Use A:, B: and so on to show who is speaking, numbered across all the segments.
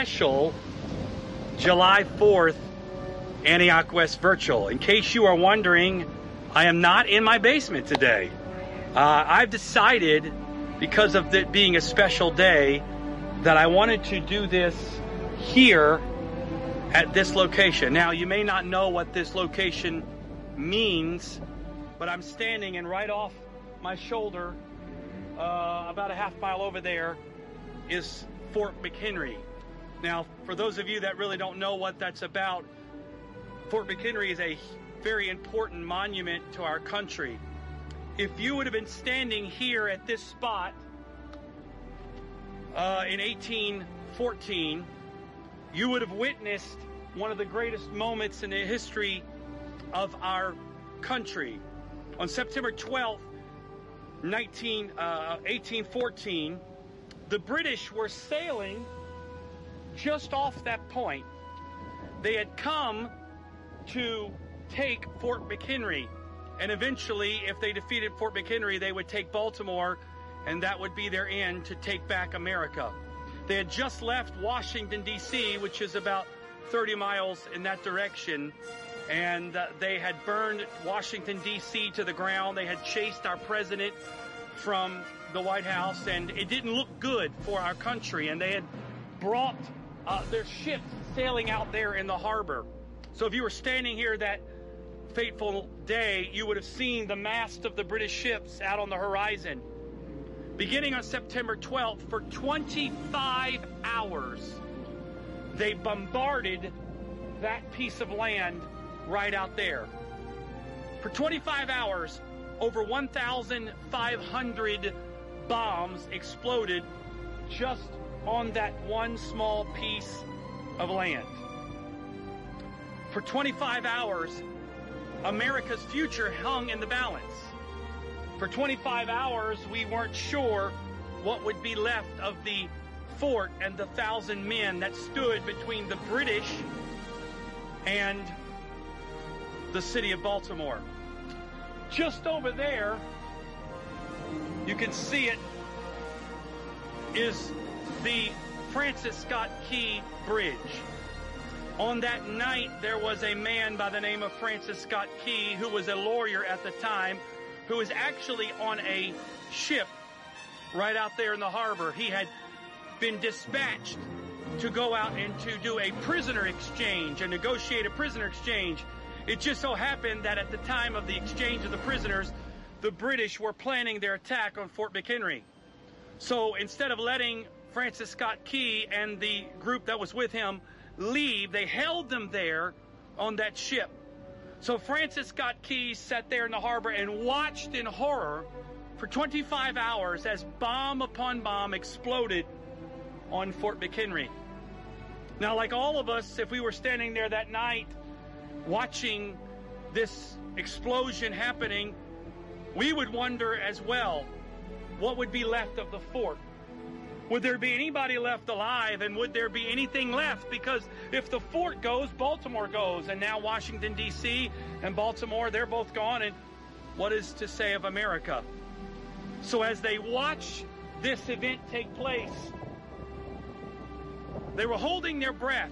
A: special July 4th Antioch West Virtual. In case you are wondering, I am not in my basement today. Uh, I've decided, because of it being a special day, that I wanted to do this here at this location. Now, you may not know what this location means, but I'm standing and right off my shoulder, uh, about a half mile over there, is Fort McHenry. Now, for those of you that really don't know what that's about, Fort McHenry is a very important monument to our country. If you would have been standing here at this spot uh, in 1814, you would have witnessed one of the greatest moments in the history of our country. On September 12th, 19, uh, 1814, the British were sailing just off that point. They had come to take Fort McHenry. And eventually, if they defeated Fort McHenry, they would take Baltimore, and that would be their end to take back America. They had just left Washington, D.C., which is about 30 miles in that direction, and uh, they had burned Washington, D.C. to the ground. They had chased our president from the White House, and it didn't look good for our country. And they had brought uh, their ships sailing out there in the harbor. So if you were standing here that fateful day, you would have seen the mast of the British ships out on the horizon. Beginning on September 12th, for 25 hours, they bombarded that piece of land right out there. For 25 hours, over 1,500 bombs exploded just on that one small piece of land. For 25 hours, America's future hung in the balance. For 25 hours, we weren't sure what would be left of the fort and the thousand men that stood between the British and the city of Baltimore. Just over there, you can see it, is the Francis Scott Key Bridge. On that night, there was a man by the name of Francis Scott Key, who was a lawyer at the time, who was actually on a ship right out there in the harbor. He had been dispatched to go out and to do a prisoner exchange, a negotiate a prisoner exchange. It just so happened that at the time of the exchange of the prisoners, the British were planning their attack on Fort McHenry. So instead of letting Francis Scott Key and the group that was with him leave, they held them there on that ship. So Francis Scott Key sat there in the harbor and watched in horror for 25 hours as bomb upon bomb exploded on Fort McHenry. Now, like all of us, if we were standing there that night watching this explosion happening, we would wonder as well what would be left of the fort. Would there be anybody left alive and would there be anything left? Because if the fort goes, Baltimore goes. And now Washington, D.C. and Baltimore, they're both gone. And what is to say of America? So as they watch this event take place, they were holding their breath.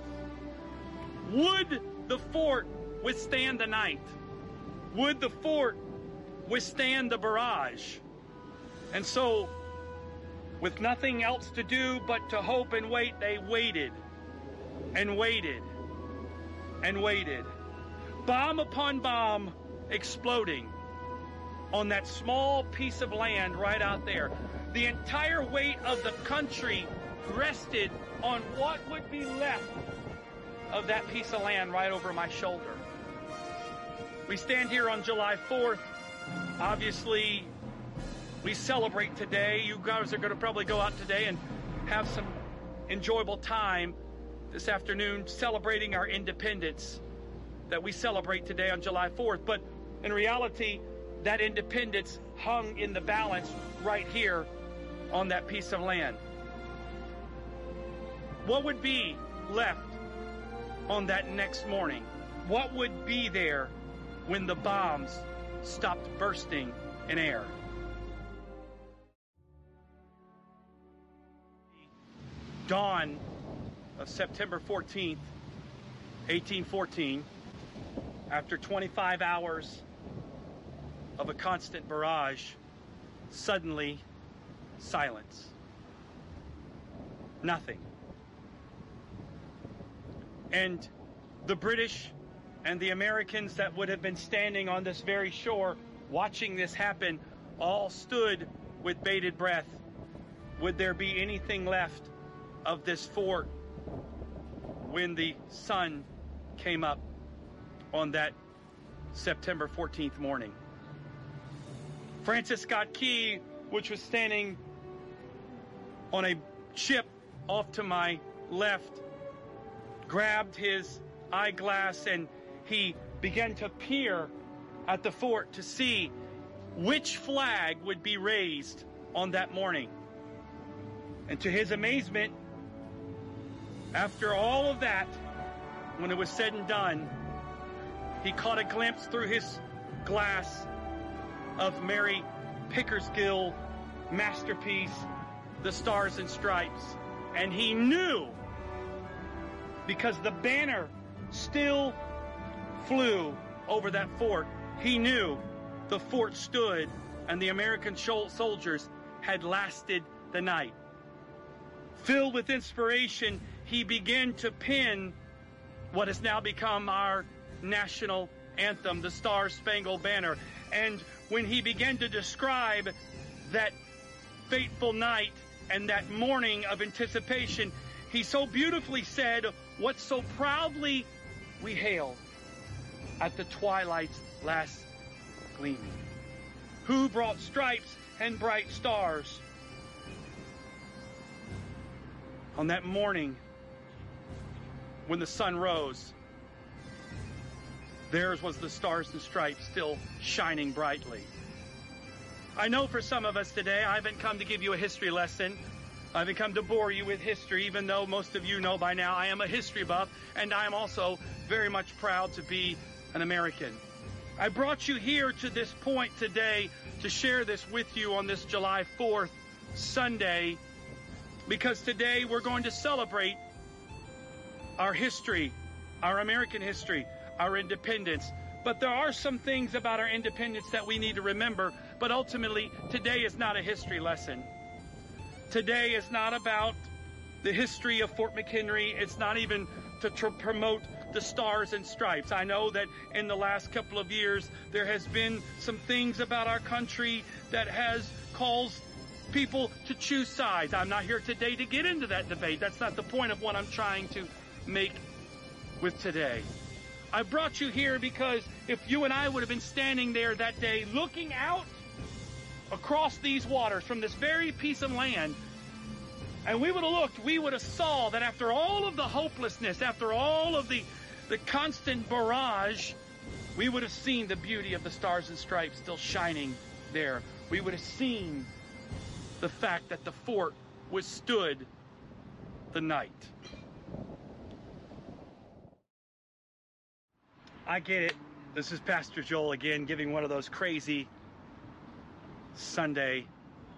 A: Would the fort withstand the night? Would the fort withstand the barrage? And so with nothing else to do but to hope and wait, they waited and waited and waited. Bomb upon bomb exploding on that small piece of land right out there. The entire weight of the country rested on what would be left of that piece of land right over my shoulder. We stand here on July 4th. Obviously, we celebrate today. You guys are going to probably go out today and have some enjoyable time this afternoon celebrating our independence that we celebrate today on July 4th. But in reality, that independence hung in the balance right here on that piece of land. What would be left on that next morning? What would be there when the bombs stopped bursting in air? Dawn of September 14th, 1814, after 25 hours of a constant barrage, suddenly silence. Nothing. And the British and the Americans that would have been standing on this very shore watching this happen all stood with bated breath. Would there be anything left of this fort when the sun came up on that September 14th morning? Francis Scott Key, which was standing on a ship off to my left, grabbed his eyeglass and he began to peer at the fort to see which flag would be raised on that morning. And to his amazement, after all of that, when it was said and done, he caught a glimpse through his glass of Mary Pickersgill masterpiece, The Stars and Stripes. And he knew because the banner still flew over that fort. He knew the fort stood and the American soldiers had lasted the night. Filled with inspiration, he began to pen what has now become our national anthem, the Star Spangled Banner. And when he began to describe that fateful night and that morning of anticipation, he so beautifully said, What so proudly we hail at the twilight's last gleaming. Who brought stripes and bright stars? On that morning when the sun rose, theirs was the stars and stripes still shining brightly. I know for some of us today, I haven't come to give you a history lesson. I haven't come to bore you with history, even though most of you know by now I am a history buff, and I am also very much proud to be an American. I brought you here to this point today to share this with you on this July 4th, Sunday, because today we're going to celebrate our history, our American history, our independence. But there are some things about our independence that we need to remember. But ultimately, today is not a history lesson. Today is not about the history of Fort McHenry. It's not even to tr- promote the stars and stripes. I know that in the last couple of years there has been some things about our country that has caused people to choose sides. I'm not here today to get into that debate. That's not the point of what I'm trying to make with today. I brought you here because if you and I would have been standing there that day looking out across these waters from this very piece of land, and we would have looked, we would have saw that after all of the hopelessness, after all of the the constant barrage, we would have seen the beauty of the stars and stripes still shining there. We would have seen the fact that the fort withstood the night. I get it. This is Pastor Joel again giving one of those crazy Sunday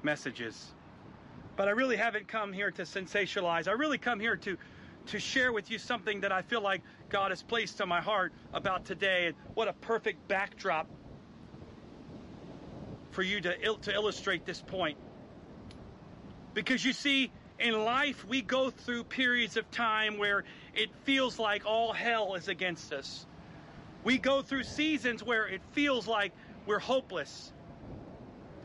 A: messages. But I really haven't come here to sensationalize. I really come here to to share with you something that I feel like God has placed on my heart about today. And what a perfect backdrop for you to, il- to illustrate this point. Because you see, in life, we go through periods of time where it feels like all hell is against us. We go through seasons where it feels like we're hopeless.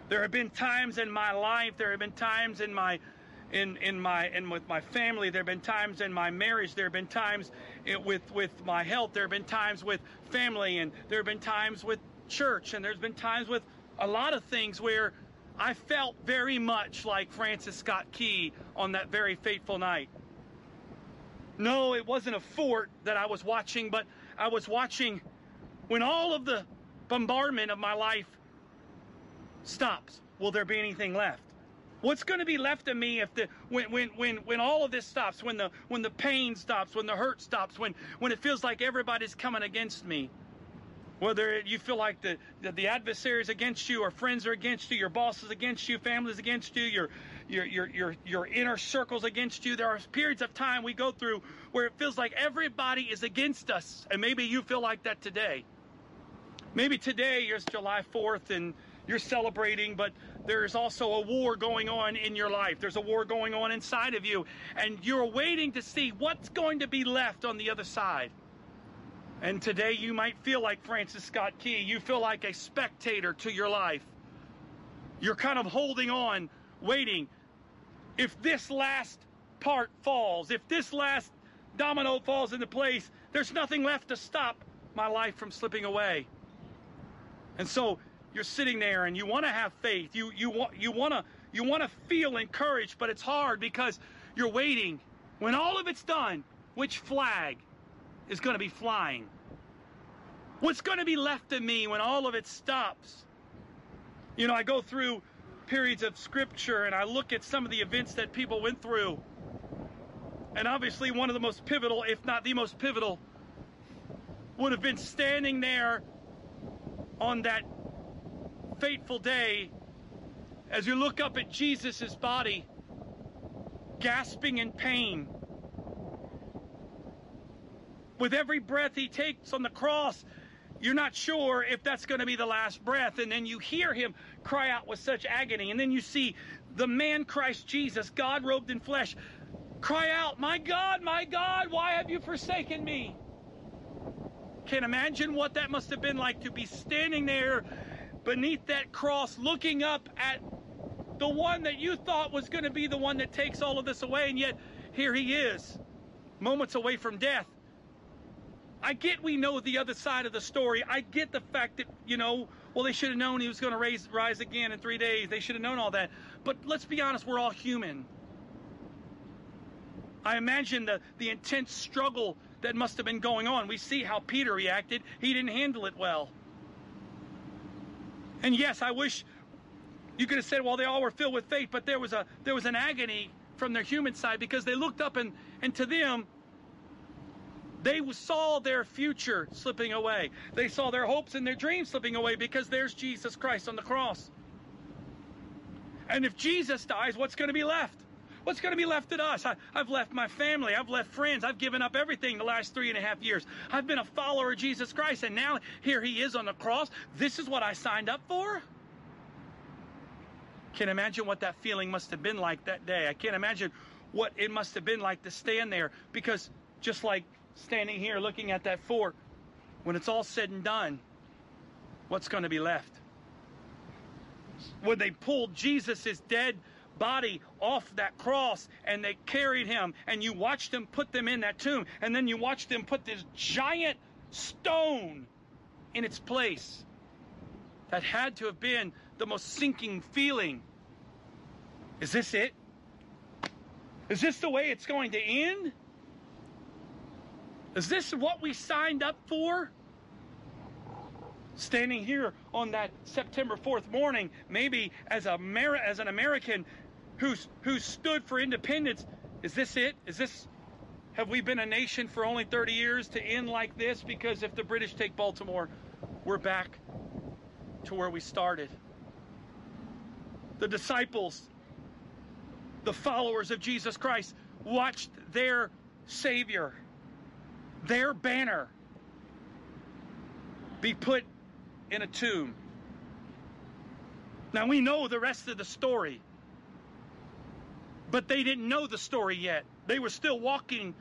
A: There have been times in my life, there have been times in my in in my and with my family. There have been times in my marriage. There have been times with with my health. There have been times with family, and there have been times with church, and there's been times with a lot of things where I felt very much like Francis Scott Key on that very fateful night. No, it wasn't a fort that I was watching, but I was watching when all of the bombardment of my life stops. Will there be anything left? What's going to be left of me if the when when when when all of this stops, when the when the pain stops, when the hurt stops, when when it feels like everybody's coming against me? Whether you feel like the, the, the adversary is against you, or friends are against you, your boss is against you, family is against you, your, your, your, your, your inner circles against you. There are periods of time we go through where it feels like everybody is against us. And maybe you feel like that today. Maybe today is July 4th and you're celebrating, but there's also a war going on in your life. There's a war going on inside of you, and you're waiting to see what's going to be left on the other side. And today you might feel like Francis Scott Key. You feel like a spectator to your life. You're kind of holding on, waiting. If this last part falls, if this last domino falls into place, there's nothing left to stop my life from slipping away. And so you're sitting there and you want to have faith. You you want you want to you want to feel encouraged, but it's hard because you're waiting. When all of it's done, which flag is going to be flying? What's going to be left of me when all of it stops? You know, I go through periods of scripture and I look at some of the events that people went through. And obviously, one of the most pivotal, if not the most pivotal, would have been standing there on that fateful day as you look up at Jesus' body, gasping in pain. With every breath he takes on the cross, you're not sure if that's going to be the last breath. And then you hear him cry out with such agony. And then you see the man Christ Jesus, God robed in flesh, cry out, My God, my God, why have you forsaken me? Can't imagine what that must have been like to be standing there beneath that cross, looking up at the one that you thought was going to be the one that takes all of this away, and yet here he is, moments away from death. I get we know the other side of the story. I get the fact that, you know, well, they should have known he was going to rise again in three days. They should have known all that. But let's be honest, we're all human. I imagine the, the intense struggle that must have been going on. We see how Peter reacted. He didn't handle it well. And yes, I wish you could have said, well, they all were filled with faith, but there was a there was an agony from their human side because they looked up and, and to them, they saw their future slipping away. They saw their hopes and their dreams slipping away because there's Jesus Christ on the cross. And if Jesus dies, what's going to be left? What's going to be left at us? I, have left my family. I've left friends. I've given up everything the last three and a half years. I've been a follower of Jesus Christ, and now here he is on the cross. This is what I signed up for? Can't imagine what that feeling must have been like that day. I can't imagine what it must have been like to stand there because just like standing here looking at that fort, when it's all said and done, what's going to be left? When they pulled Jesus' dead body off that cross and they carried him and you watched them put them in that tomb and then you watched them put this giant stone in its place. That had to have been the most sinking feeling. Is this it? Is this the way it's going to end? Is this what we signed up for? Standing here on that September 4th morning, maybe as, a, as an American, who's who stood for independence. Is this it? Is this have we been a nation for only 30 years to end like this? Because if the British take Baltimore, we're back to where we started. The disciples, the followers of Jesus Christ, watched their Savior, their banner, be put in a tomb. Now we know the rest of the story. But they didn't know the story yet. They were still walking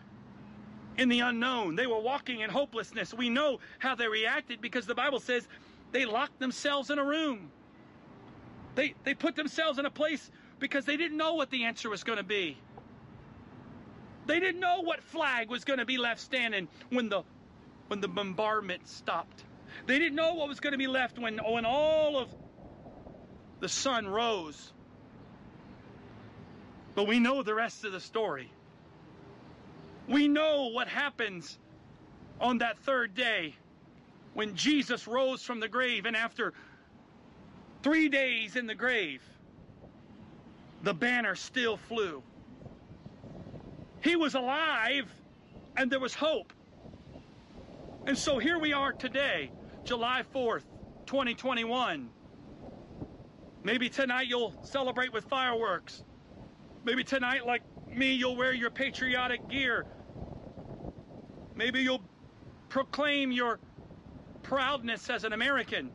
A: in the unknown. They were walking in hopelessness. We know how they reacted because the Bible says they locked themselves in a room. They, they put themselves in a place because they didn't know what the answer was going to be. They didn't know what flag was going to be left standing when the, when the bombardment stopped. They didn't know what was going to be left when, when all of the sun rose but we know the rest of the story. We know what happens on that third day when Jesus rose from the grave, and after three days in the grave, the banner still flew. He was alive, and there was hope. And so here we are today, July 4th, 2021. Maybe tonight you'll celebrate with fireworks. Maybe tonight, like me, you'll wear your patriotic gear. Maybe you'll proclaim your proudness as an American.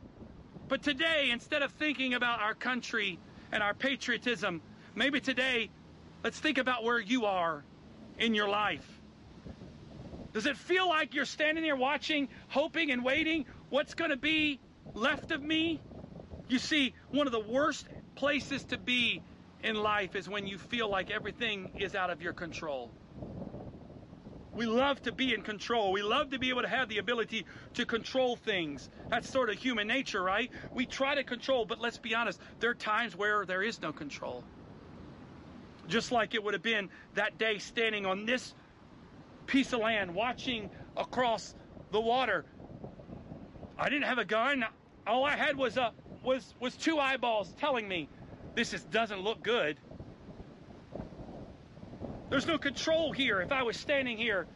A: But today, instead of thinking about our country and our patriotism, maybe today, let's think about where you are in your life. Does it feel like you're standing there watching, hoping and waiting? What's going to be left of me? You see, one of the worst places to be in life is when you feel like everything is out of your control. We love to be in control. We love to be able to have the ability to control things. That's sort of human nature, right? We try to control, but let's be honest, there are times where there is no control. Just like it would have been that day standing on this piece of land, watching across the water. I didn't have a gun. All I had was a was was two eyeballs telling me this is, doesn't look good. There's no control here. If I was standing here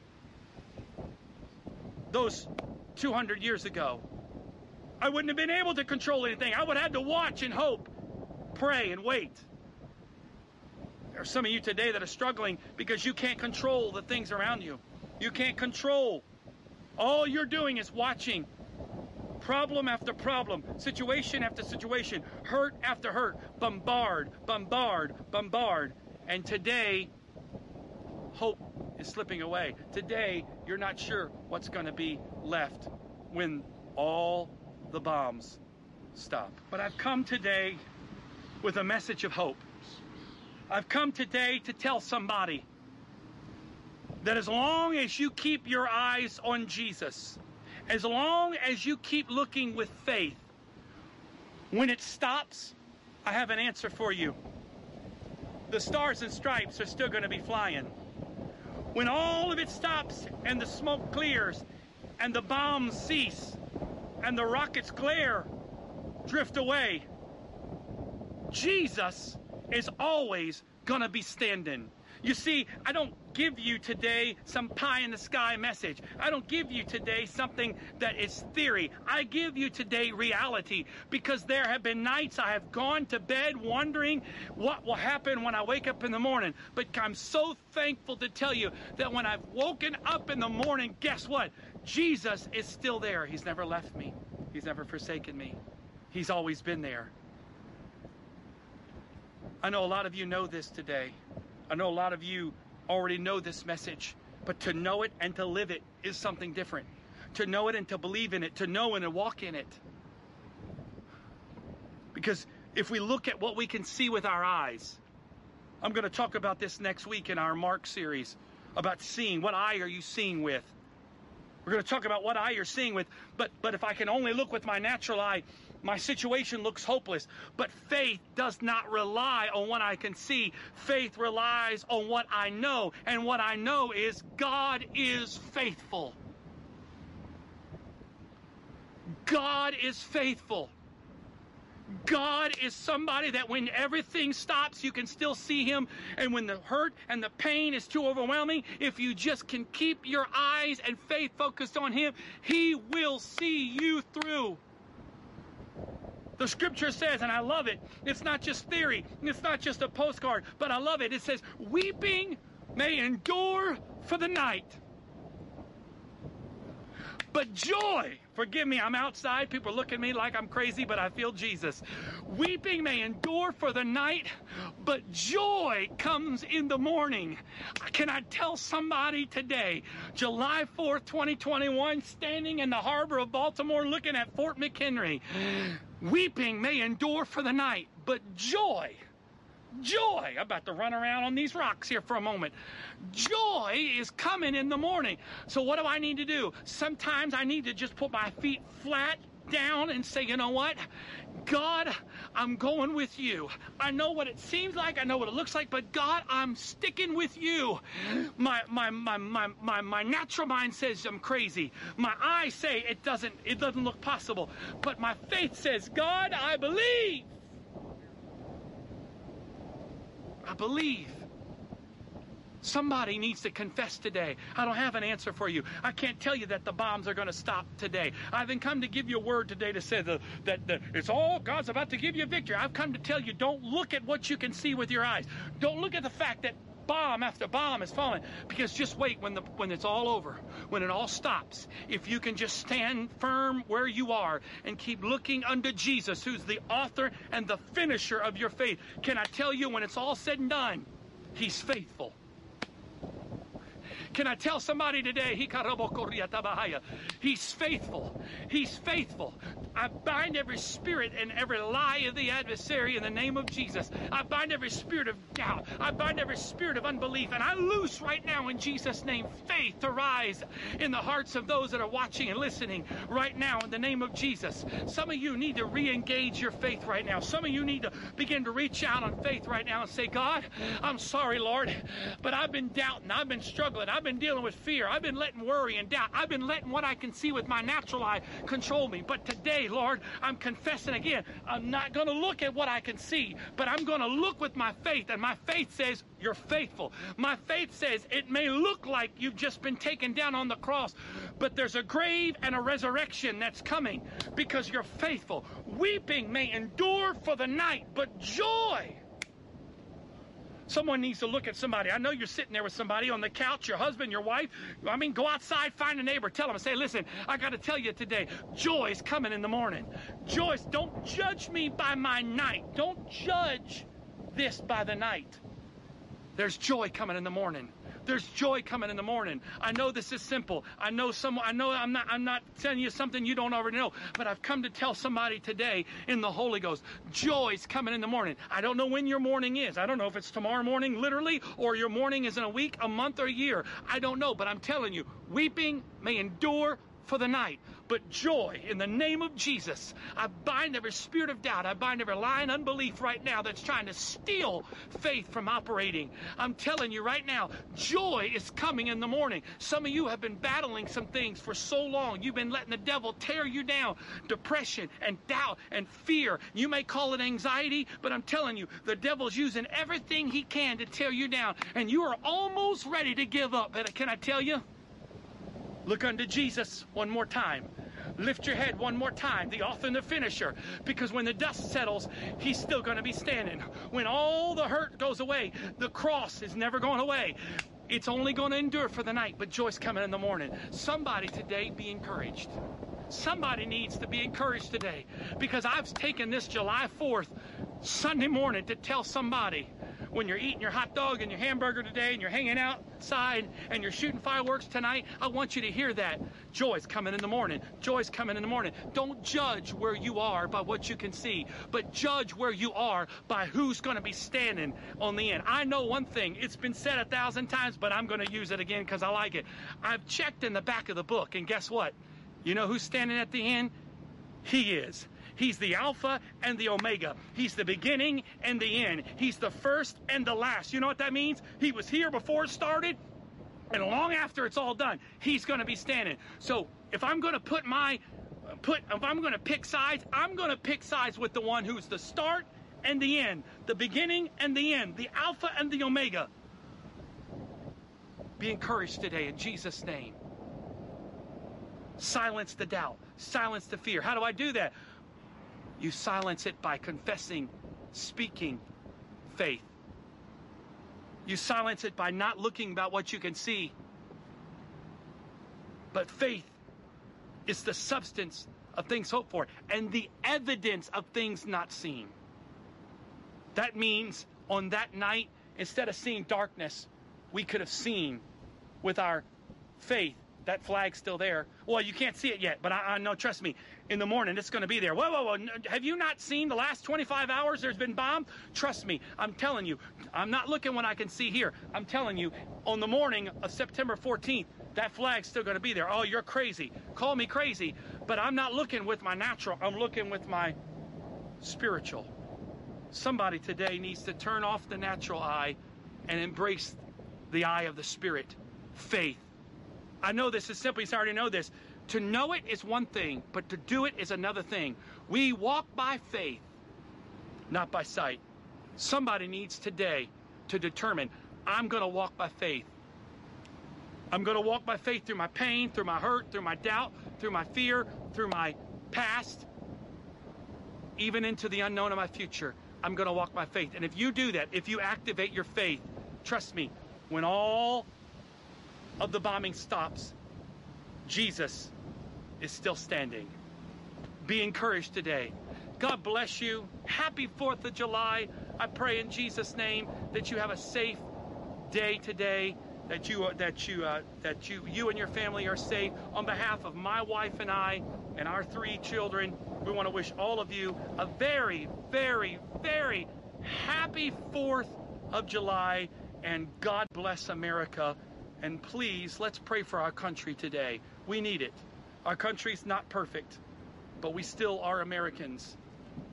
A: those 200 years ago, I wouldn't have been able to control anything. I would have had to watch and hope, pray and wait. Some of you today that are struggling because you can't control the things around you. You can't control. All you're doing is watching problem after problem, situation after situation, hurt after hurt, bombard, bombard, bombard. And today, hope is slipping away. Today, you're not sure what's going to be left when all the bombs stop. But I've come today with a message of hope. I've come today to tell somebody that as long as you keep your eyes on Jesus, as long as you keep looking with faith, when it stops, I have an answer for you. The stars and stripes are still going to be flying. When all of it stops and the smoke clears and the bombs cease and the rockets glare, drift away, Jesus is always to be standing. You see, I don't give you today some pie in the sky message. I don't give you today something that is theory. I give you today reality because there have been nights I have gone to bed wondering what will happen when I wake up in the morning. But I'm so thankful to tell you that when I've woken up in the morning, guess what? Jesus is still there. He's never left me, He's never forsaken me. He's always been there. I know a lot of you know this today. I know a lot of you already know this message, but to know it and to live it is something different. To know it and to believe in it, to know and to walk in it. Because if we look at what we can see with our eyes, I'm going to talk about this next week in our Mark series about seeing. What eye are you seeing with? We're going to talk about what eye you're seeing with, but but if I can only look with my natural eye, my situation looks hopeless. But faith does not rely on what I can see. Faith relies on what I know, and what I know is God is faithful. God is faithful. God is somebody that when everything stops, you can still see Him. And when the hurt and the pain is too overwhelming, if you just can keep your eyes and faith focused on Him, He will see you through. The scripture says, and I love it, it's not just theory, it's not just a postcard, but I love it. It says, Weeping may endure for the night, but joy, forgive me, I'm outside. People look at me like I'm crazy, but I feel Jesus. Weeping may endure for the night, but joy comes in the morning. Can I tell somebody today, July 4th, 2021, standing in the harbor of Baltimore looking at Fort McHenry, weeping may endure for the night, but joy Joy. I'm about to run around on these rocks here for a moment. Joy is coming in the morning. So, what do I need to do? Sometimes I need to just put my feet flat down and say, you know what? God, I'm going with you. I know what it seems like, I know what it looks like, but God, I'm sticking with you. My my my my my, my natural mind says I'm crazy. My eyes say it doesn't it doesn't look possible. But my faith says, God, I believe. I believe. Somebody needs to confess today. I don't have an answer for you. I can't tell you that the bombs are going to stop today. I've been come to give you a word today to say the, that the, it's all God's about to give you victory. I've come to tell you don't look at what you can see with your eyes. Don't look at the fact that bomb after bomb is falling. Because just wait when the when it's all over when it all stops if you can just stand firm where you are and keep looking unto Jesus who's the author and the finisher of your faith. Can I tell you when it's all said and done he's faithful can I tell somebody today, oh, He's faithful. He's faithful. I bind every spirit and every lie of the adversary in the name of Jesus. I bind every spirit of doubt. I bind every spirit of unbelief. And I loose right now in Jesus' name faith to rise in the hearts of those that are watching and listening right now in the name of Jesus. Some of you need to re engage your faith right now. Some of you need to begin to reach out on faith right now and say, God, I'm sorry, Lord, but I've been doubting. I've been struggling. I've been dealing with fear. I've been letting worry and doubt. I've been letting what I can see with my natural eye control me. But today, Lord, I'm confessing again. I'm not going to look at what I can see, but I'm going to look with my faith. And my faith says, You're faithful. My faith says, It may look like you've just been taken down on the cross, but there's a grave and a resurrection that's coming because you're faithful. Weeping may endure for the night, but joy Someone needs to look at somebody. I know you're sitting there with somebody on the couch, your husband, your wife. I mean, go outside, find a neighbor, tell them, say, listen, I got to tell you today, joy is coming in the morning. Joyce, don't judge me by my night. Don't judge this by the night. There's joy coming in the morning. There's joy coming in the morning. I know this is simple. I know some I know I'm not I'm not telling you something you don't already know, but I've come to tell somebody today in the Holy Ghost. Joy's coming in the morning. I don't know when your morning is. I don't know if it's tomorrow morning literally or your morning is in a week, a month or a year. I don't know, but I'm telling you, weeping may endure for the night, but joy in the name of Jesus. I bind every spirit of doubt. I bind every lying unbelief right now that's trying to steal faith from operating. I'm telling you right now, joy is coming in the morning. Some of you have been battling some things for so long. You've been letting the devil tear you down. Depression and doubt and fear. You may call it anxiety, but I'm telling you, the devil's using everything he can to tear you down. And you are almost ready to give up. Can I tell you? Look unto Jesus one more time. Lift your head one more time, the author and the finisher, because when the dust settles, he's still going to be standing. When all the hurt goes away, the cross is never going away. It's only going to endure for the night, but joy's coming in the morning. Somebody today be encouraged. Somebody needs to be encouraged today because I've taken this July 4th Sunday morning to tell somebody when you're eating your hot dog and your hamburger today and you're hanging outside and you're shooting fireworks tonight, I want you to hear that. Joy's coming in the morning. Joy's coming in the morning. Don't judge where you are by what you can see, but judge where you are by who's going to be standing on the end. I know one thing. It's been said a thousand times, but I'm going to use it again because I like it. I've checked in the back of the book, and guess what? You know who's standing at the end? He is. He's the Alpha and the Omega. He's the beginning and the end. He's the first and the last. You know what that means? He was here before it started, and long after it's all done, he's going to be standing. So if I'm going to put my put if I'm going to pick sides, I'm going to pick sides with the one who's the start and the end, the beginning and the end, the Alpha and the Omega. Be encouraged today in Jesus' name. Silence the doubt, silence the fear. How do I do that? You silence it by confessing, speaking faith. You silence it by not looking about what you can see. But faith is the substance of things hoped for and the evidence of things not seen. That means on that night, instead of seeing darkness, we could have seen with our faith that flag's still there. Well, you can't see it yet, but I, I know, trust me, in the morning it's going to be there. Whoa, whoa, whoa. Have you not seen the last 25 hours there's been bombed? Trust me, I'm telling you. I'm not looking what I can see here. I'm telling you, on the morning of September 14th, that flag's still going to be there. Oh, you're crazy. Call me crazy, but I'm not looking with my natural, I'm looking with my spiritual. Somebody today needs to turn off the natural eye and embrace the eye of the spirit, faith I know this is simple. You already know this. To know it is one thing, but to do it is another thing. We walk by faith, not by sight. Somebody needs today to determine I'm going to walk by faith. I'm going to walk by faith through my pain, through my hurt, through my doubt, through my fear, through my past, even into the unknown of my future. I'm going to walk by faith. And if you do that, if you activate your faith, trust me, when all of the bombing stops, Jesus is still standing. Be encouraged today. God bless you. Happy 4th of July. I pray in Jesus' name that you have a safe day today, that you that you uh, that you you and your family are safe. On behalf of my wife and I and our three children, we want to wish all of you a very, very, very happy 4th of July and God bless America. And please, let's pray for our country today. We need it. Our country's not perfect, but we still are Americans.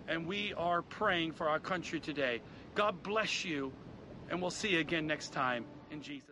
A: And we are praying for our country today. God bless you. And we'll see you again next time in Jesus.